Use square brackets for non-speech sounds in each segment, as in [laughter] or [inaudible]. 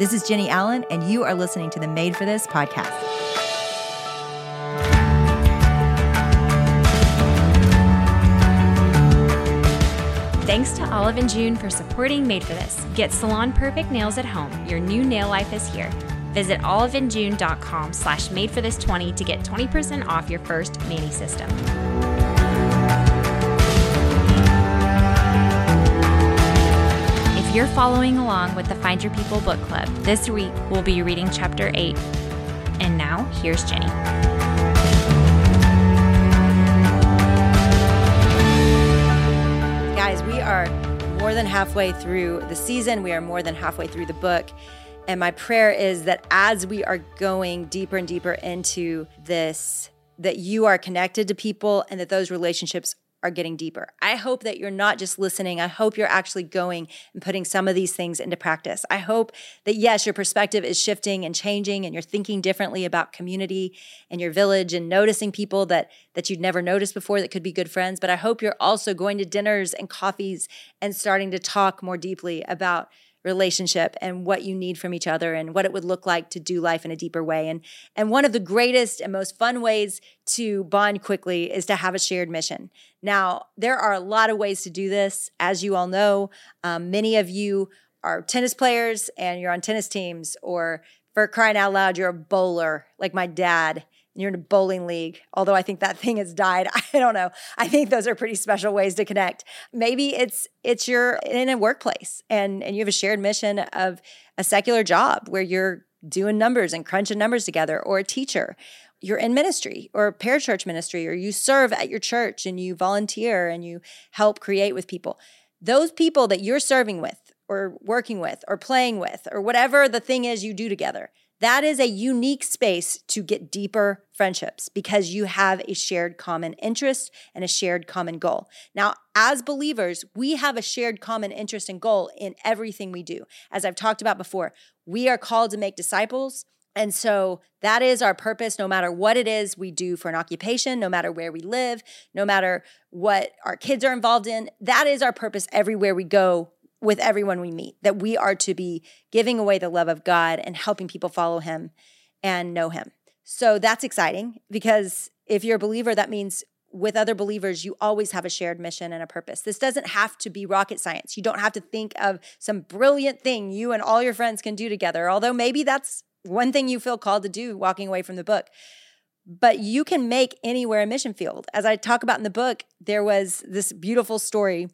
This is Jennie Allen, and you are listening to the Made for This podcast. Thanks to Olive and June for supporting Made for This. Get salon perfect nails at home. Your new nail life is here. Visit oliveandjune.com slash made for this 20 to get 20% off your first mani system. If you're following along with the Find Your People book club, this week we'll be reading chapter 8. And now, here's Jennie. Guys, we are more than halfway through the season. We are more than halfway through the book. And my prayer is that as we are going deeper and deeper into this, that you are connected to people and that those relationships are getting deeper. I hope that you're not just listening. I hope you're actually going and putting some of these things into practice. I hope that, yes, your perspective is shifting and changing and you're thinking differently about community and your village and noticing people that, that you'd never noticed before that could be good friends. But I hope you're also going to dinners and coffees and starting to talk more deeply about relationship and what you need from each other and what it would look like to do life in a deeper way. And and one of the greatest and most fun ways to bond quickly is to have a shared mission. Now there are a lot of ways to do this as you all know. Um, many of you are tennis players and you're on tennis teams or for crying out loud you're a bowler like my dad you're in a bowling league, although I think that thing has died. [laughs] I don't know. I think those are pretty special ways to connect. Maybe it's it's you're in a workplace and and you have a shared mission of a secular job where you're doing numbers and crunching numbers together or a teacher you're in ministry or parachurch ministry or you serve at your church and you volunteer and you help create with people those people that you're serving with or working with or playing with or whatever the thing is you do together that is a unique space to get deeper friendships because you have a shared common interest and a shared common goal. Now, as believers, we have a shared common interest and goal in everything we do. As I've talked about before, we are called to make disciples. And so that is our purpose, no matter what it is we do for an occupation, no matter where we live, no matter what our kids are involved in. That is our purpose everywhere we go with everyone we meet, that we are to be giving away the love of God and helping people follow Him and know Him. So that's exciting because if you're a believer, that means with other believers, you always have a shared mission and a purpose. This doesn't have to be rocket science. You don't have to think of some brilliant thing you and all your friends can do together, although maybe that's one thing you feel called to do walking away from the book. But you can make anywhere a mission field. As I talk about in the book, there was this beautiful story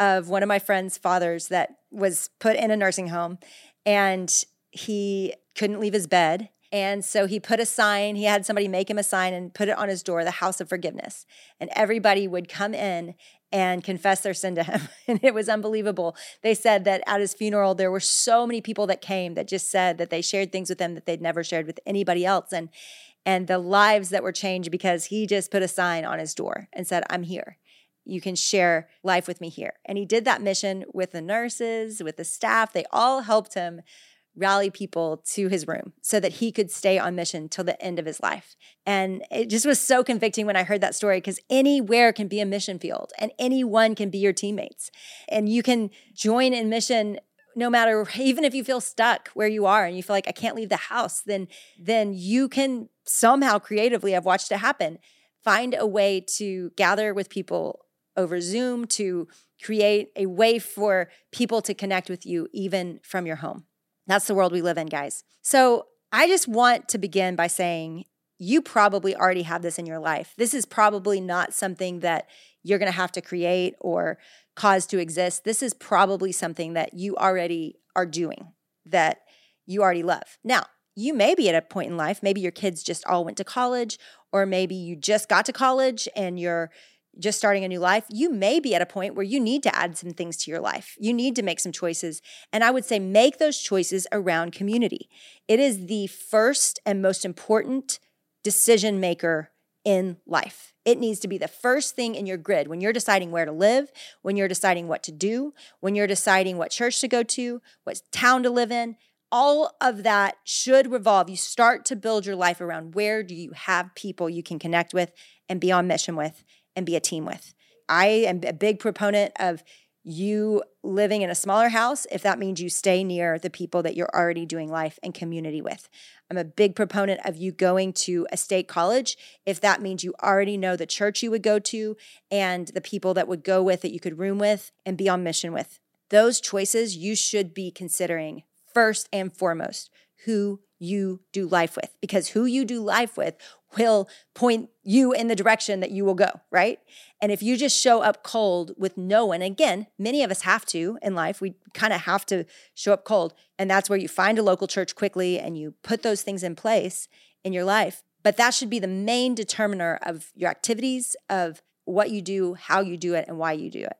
of one of my friend's fathers that was put in a nursing home and he couldn't leave his bed. And so he put a sign, he had somebody make him a sign and put it on his door, the house of forgiveness. And everybody would come in and confess their sin to him. [laughs] And it was unbelievable. They said that at his funeral, there were so many people that came that just said that they shared things with him that they'd never shared with anybody else. And and the lives that were changed because he just put a sign on his door and said, I'm here you can share life with me here. And he did that mission with the nurses, with the staff. They all helped him rally people to his room so that he could stay on mission till the end of his life. And it just was so convicting when I heard that story because anywhere can be a mission field and anyone can be your teammates. And you can join in mission no matter even if you feel stuck where you are and you feel like I can't leave the house, then then you can somehow creatively I've watched it happen. Find a way to gather with people over Zoom to create a way for people to connect with you even from your home. That's the world we live in, guys. So I just want to begin by saying you probably already have this in your life. This is probably not something that you're going to have to create or cause to exist. This is probably something that you already are doing, that you already love. Now, you may be at a point in life, maybe your kids just all went to college, or maybe you just got to college and you're just starting a new life, you may be at a point where you need to add some things to your life. You need to make some choices. And I would say make those choices around community. It is the first and most important decision maker in life. It needs to be the first thing in your grid when you're deciding where to live, when you're deciding what to do, when you're deciding what church to go to, what town to live in. All of that should revolve. You start to build your life around where do you have people you can connect with and be on mission with and be a team with. I am a big proponent of you living in a smaller house if that means you stay near the people that you're already doing life and community with. I'm a big proponent of you going to a state college if that means you already know the church you would go to and the people that would go with that you could room with and be on mission with. Those choices you should be considering first and foremost who you do life with because who you do life with will point you in the direction that you will go, right? And if you just show up cold with no one, again, many of us have to in life, we kind of have to show up cold. And that's where you find a local church quickly and you put those things in place in your life. But that should be the main determiner of your activities, of what you do, how you do it, and why you do it.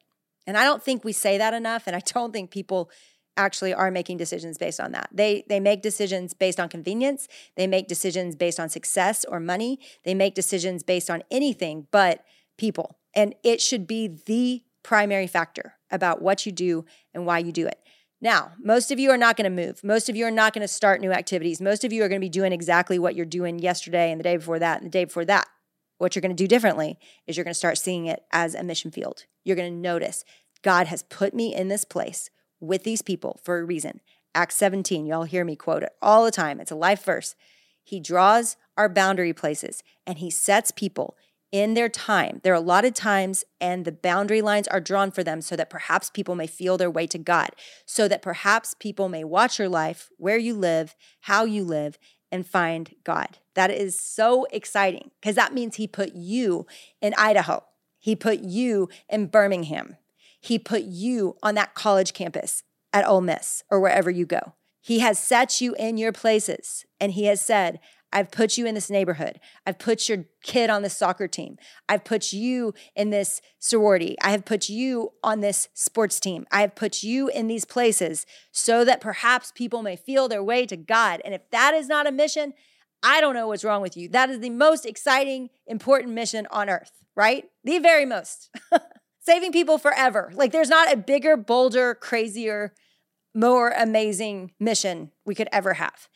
And I don't think we say that enough. And I don't think people actually are making decisions based on that. They they make decisions based on convenience, they make decisions based on success or money, they make decisions based on anything but people. And it should be the primary factor about what you do and why you do it. Now, most of you are not going to move. Most of you are not going to start new activities. Most of you are going to be doing exactly what you're doing yesterday and the day before that and the day before that. What you're going to do differently is you're going to start seeing it as a mission field. You're going to notice God has put me in this place with these people for a reason. Acts 17, y'all hear me quote it all the time. It's a life verse. He draws our boundary places and he sets people in their time, their allotted times, and the boundary lines are drawn for them so that perhaps people may feel their way to God, so that perhaps people may watch your life, where you live, how you live, and find God. That is so exciting because that means He put you in Idaho, He put you in Birmingham, he put you on that college campus at Ole Miss or wherever you go. He has set you in your places and he has said, I've put you in this neighborhood. I've put your kid on the soccer team. I've put you in this sorority. I have put you on this sports team. I have put you in these places so that perhaps people may feel their way to God. And if that is not a mission, I don't know what's wrong with you. That is the most exciting, important mission on earth, right? The very most. [laughs] saving people forever. Like there's not a bigger, bolder, crazier, more amazing mission we could ever have.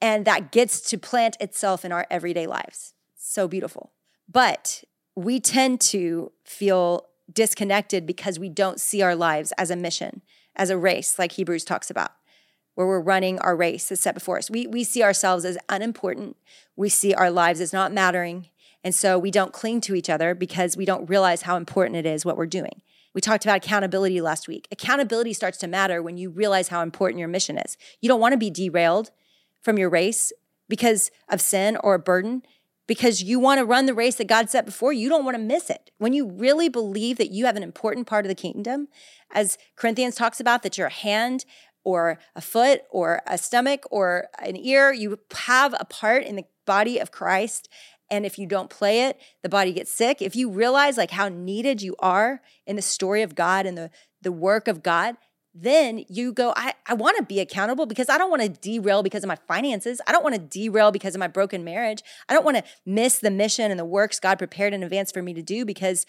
And that gets to plant itself in our everyday lives. So beautiful. But we tend to feel disconnected because we don't see our lives as a mission, as a race, like Hebrews talks about, where we're running our race that's set before us. We, we see ourselves as unimportant. We see our lives as not mattering. And so we don't cling to each other because we don't realize how important it is what we're doing. We talked about accountability last week. Accountability starts to matter when you realize how important your mission is. You don't want to be derailed from your race because of sin or a burden, because you want to run the race that God set before you. You don't want to miss it. When you really believe that you have an important part of the kingdom, as Corinthians talks about, that you're a hand or a foot or a stomach or an ear, you have a part in the body of Christ and if you don't play it the body gets sick. If you realize like how needed you are in the story of god and the the work of god then you go i, I want to be accountable because i don't want to derail because of my finances. I don't want to derail because of my broken marriage. I don't want to miss the mission and the works god prepared in advance for me to do because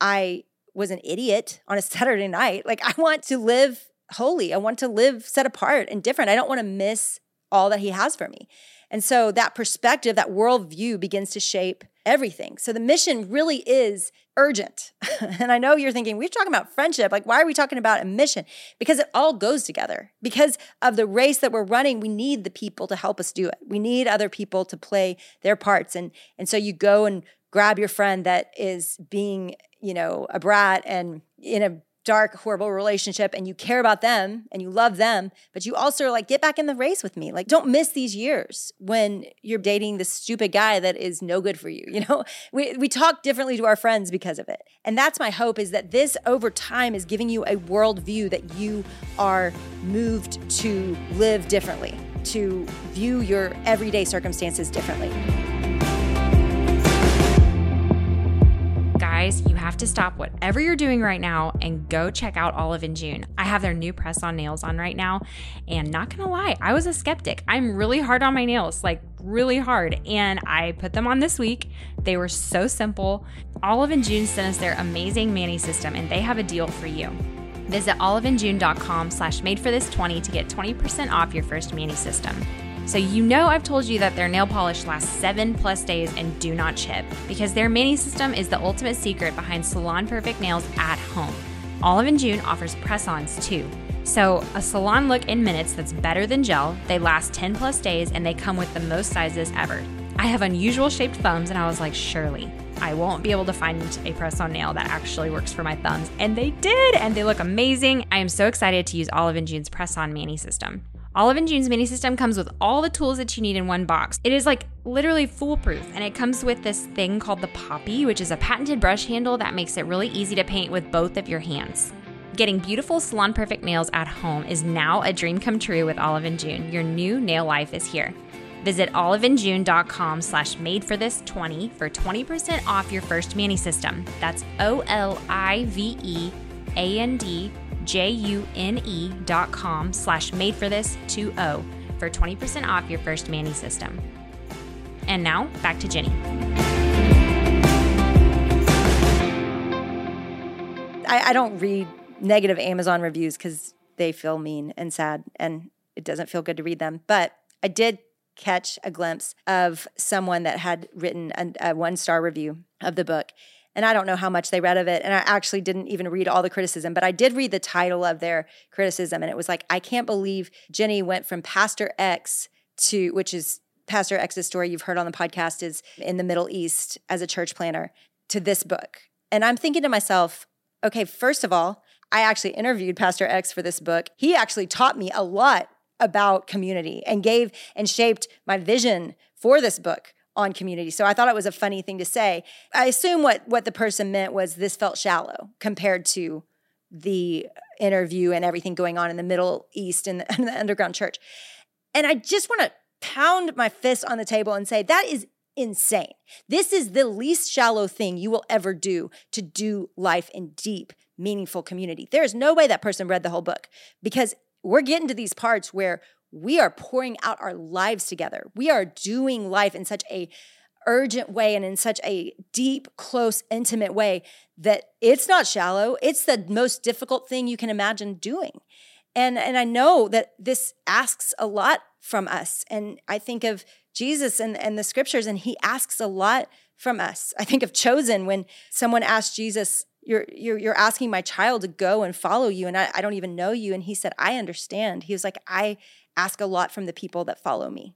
i was an idiot on a [laughs] saturday night. Like i want to live holy. I want to live set apart and different. I don't want to miss all that he has for me and so that perspective, that worldview begins to shape everything. So the mission really is urgent. [laughs] and I know you're thinking, we're talking about friendship. Like, why are we talking about a mission? Because it all goes together. Because of the race that we're running, we need the people to help us do it. We need other people to play their parts. And, and so you go and grab your friend that is being, you know, a brat and in a dark, horrible relationship and you care about them and you love them, but you also like, get back in the race with me. Like, don't miss these years when you're dating this stupid guy that is no good for you. [laughs] You know, we, we talk differently to our friends because of it. And that's my hope is that this over time is giving you a worldview that you are moved to live differently, to view your everyday circumstances differently. Have to stop whatever you're doing right now and go check out Olive and June. I have their new press on nails on right now. And not gonna lie, I was a skeptic. I'm really hard on my nails, like really hard. And I put them on this week. They were so simple. Olive and June sent us their amazing Mani system, and they have a deal for you. Visit oliveandjune.com slash made for this 20 to get 20% off your first Mani system. So you know I've told you that their nail polish lasts seven plus days and do not chip because their mani system is the ultimate secret behind salon perfect nails at home. Olive and June offers press ons too. So, a salon look in minutes that's better than gel, they last 10 plus days, and they come with the most sizes ever. I have unusual shaped thumbs, and I was like, surely I won't be able to find a press on nail that actually works for my thumbs. And they did, and they look amazing. I am so excited to use Olive and June's press on mani system. Olive and June's mini system comes with all the tools that you need in one box. It is like literally foolproof, and it comes with this thing called the Poppy, which is a patented brush handle that makes it really easy to paint with both of your hands. Getting beautiful salon perfect nails at home is now a dream come true with Olive and June. Your new nail life is here. Visit oliveandjune.com slash made for this 20 for 20% off your first mani system. That's O L I V E A N D J U N E dot com slash made for this 20 for 20% off your first mani system. And now back to Jennie. I, I don't read negative Amazon reviews because they feel mean and sad, and it doesn't feel good to read them. But I did catch a glimpse of someone that had written a, a one star review of the book. And I don't know how much they read of it. And I actually didn't even read all the criticism, but I did read the title of their criticism. And it was like, I can't believe Jennie went from Pastor X to, which is Pastor X's story you've heard on the podcast, is in the Middle East as a church planner, to this book. And I'm thinking to myself, okay, first of all, I actually interviewed Pastor X for this book. He actually taught me a lot about community and gave and shaped my vision for this book on community. So I thought it was a funny thing to say. I assume what what the person meant was this felt shallow compared to the interview and everything going on in the Middle East and the, [laughs] and the underground church. And I just want to pound my fist on the table and say that is insane. This is the least shallow thing you will ever do to do life in deep, meaningful community. There is no way that person read the whole book because we're getting to these parts where we are pouring out our lives together. We are doing life in such a urgent way and in such a deep, close, intimate way that it's not shallow. It's the most difficult thing you can imagine doing. And and I know that this asks a lot from us. And I think of Jesus and, and the scriptures, and he asks a lot from us. I think of chosen when someone asked Jesus, you're, you're, you're asking my child to go and follow you, and I, I don't even know you. And he said, I understand. He was like, I ask a lot from the people that follow me.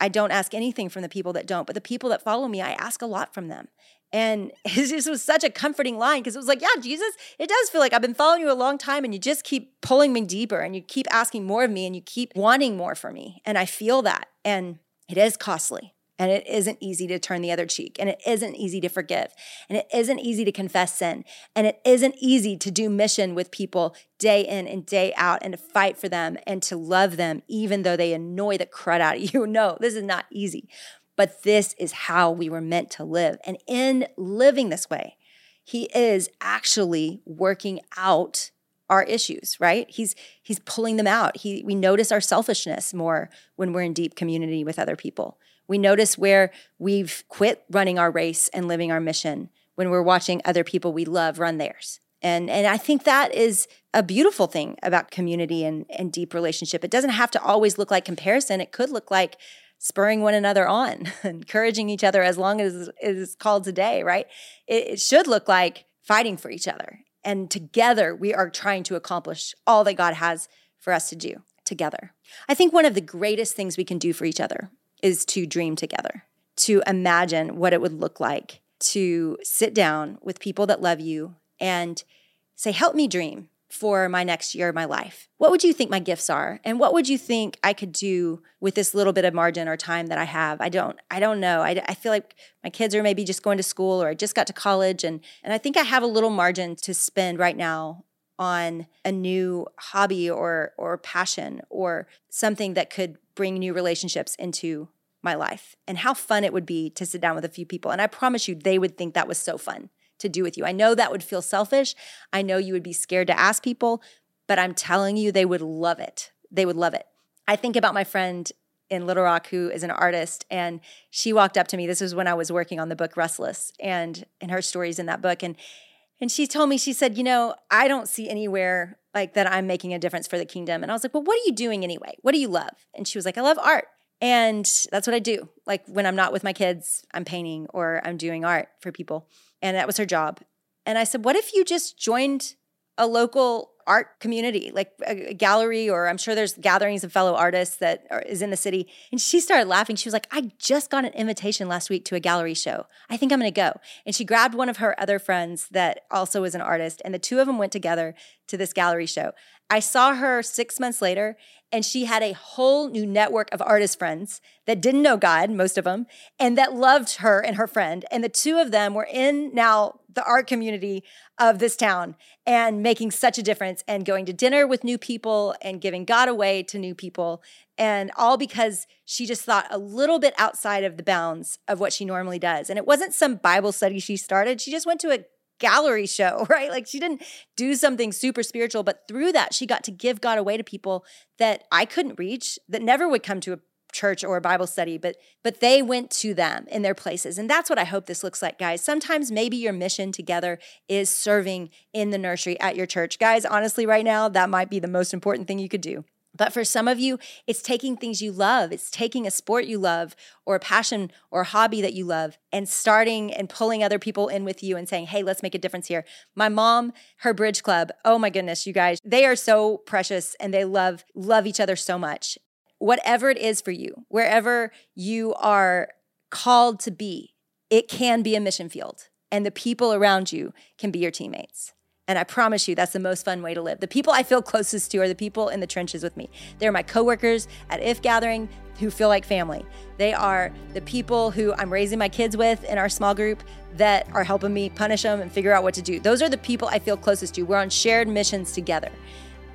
I don't ask anything from the people that don't, but the people that follow me, I ask a lot from them. And [laughs] this was such a comforting line because it was like, yeah, Jesus, it does feel like I've been following you a long time and you just keep pulling me deeper and you keep asking more of me and you keep wanting more for me. And I feel that. And it is costly. And it isn't easy to turn the other cheek. And it isn't easy to forgive. And it isn't easy to confess sin. And it isn't easy to do mission with people day in and day out and to fight for them and to love them, even though they annoy the crud out of you. [laughs] No, this is not easy. But this is how we were meant to live. And in living this way, he is actually working out our issues, right? He's he's pulling them out. He we notice our selfishness more when we're in deep community with other people. We notice where we've quit running our race and living our mission when we're watching other people we love run theirs. And, and I think that is a beautiful thing about community and, and deep relationship. It doesn't have to always look like comparison. It could look like spurring one another on, [laughs] encouraging each other as long as it is called today, right? It, it should look like fighting for each other. And together we are trying to accomplish all that God has for us to do together. I think one of the greatest things we can do for each other is to dream together, to imagine what it would look like to sit down with people that love you and say, Help me dream for my next year of my life. What would you think my gifts are? And what would you think I could do with this little bit of margin or time that I have? I don't, I don't know. I, I feel like my kids are maybe just going to school or I just got to college. And, and I think I have a little margin to spend right now on a new hobby or or passion or something that could bring new relationships into my life and how fun it would be to sit down with a few people. And i promise you they would think that was so fun to do with you. I know that would feel selfish. I know you would be scared to ask people but i'm telling you they would love it. They would love it. I think about my friend in Little Rock who is an artist and she walked up to me. This was when I was working on the book Restless and and her stories in that book. And and she told me, she said, You know, I don't see anywhere like that I'm making a difference for the kingdom. And I was like, Well, what are you doing anyway? What do you love? And she was like, I love art. And that's what I do. Like when I'm not with my kids, I'm painting or I'm doing art for people. And that was her job. And I said, What if you just joined a local art community, like a, gallery, or I'm sure there's gatherings of fellow artists that are, is in the city. And she started laughing. She was like, I just got an invitation last week to a gallery show. I think I'm going to go. And she grabbed one of her other friends that also was an artist, and the two of them went together to this gallery show. I saw her six months later, and she had a whole new network of artist friends that didn't know God, most of them, and that loved her and her friend. And the two of them were in now the art community of this town and making such a difference and going to dinner with new people and giving God away to new people. And all because she just thought a little bit outside of the bounds of what she normally does. And it wasn't some Bible study she started, she just went to a gallery show, [laughs] right? Like she didn't do something super spiritual, but through that, she got to give God away to people that I couldn't reach, that never would come to a church or a bible study but but they went to them in their places. And that's what i hope this looks like guys. Sometimes maybe your mission together is serving in the nursery at your church. Guys honestly right now that might be the most important thing you could do but for some of you, it's taking things you love. It's taking a sport you love or a passion or a hobby that you love and starting and pulling other people in with you and saying, hey, let's make a difference here. My mom, her bridge club, oh my goodness, you guys, they are so precious and they love, love each other so much. Whatever it is for you, wherever you are called to be, it can be a mission field and the people around you can be your teammates. And I promise you, that's the most fun way to live. The people I feel closest to are the people in the trenches with me. They're my coworkers at If Gathering who feel like family. They are the people who I'm raising my kids with in our small group that are helping me punish them and figure out what to do. Those are the people I feel closest to. We're on shared missions together.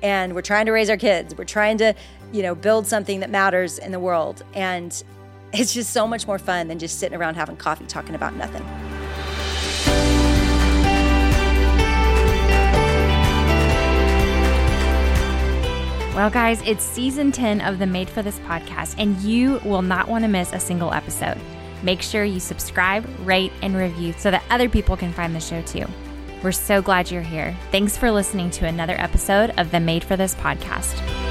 And we're trying to raise our kids. We're trying to, you know, build something that matters in the world. And it's just so much more fun than just sitting around having coffee talking about nothing. Well, guys, it's season 10 of the Made for This podcast, and you will not want to miss a single episode. Make sure you subscribe, rate, and review so that other people can find the show too. We're so glad you're here. Thanks for listening to another episode of the Made for This podcast.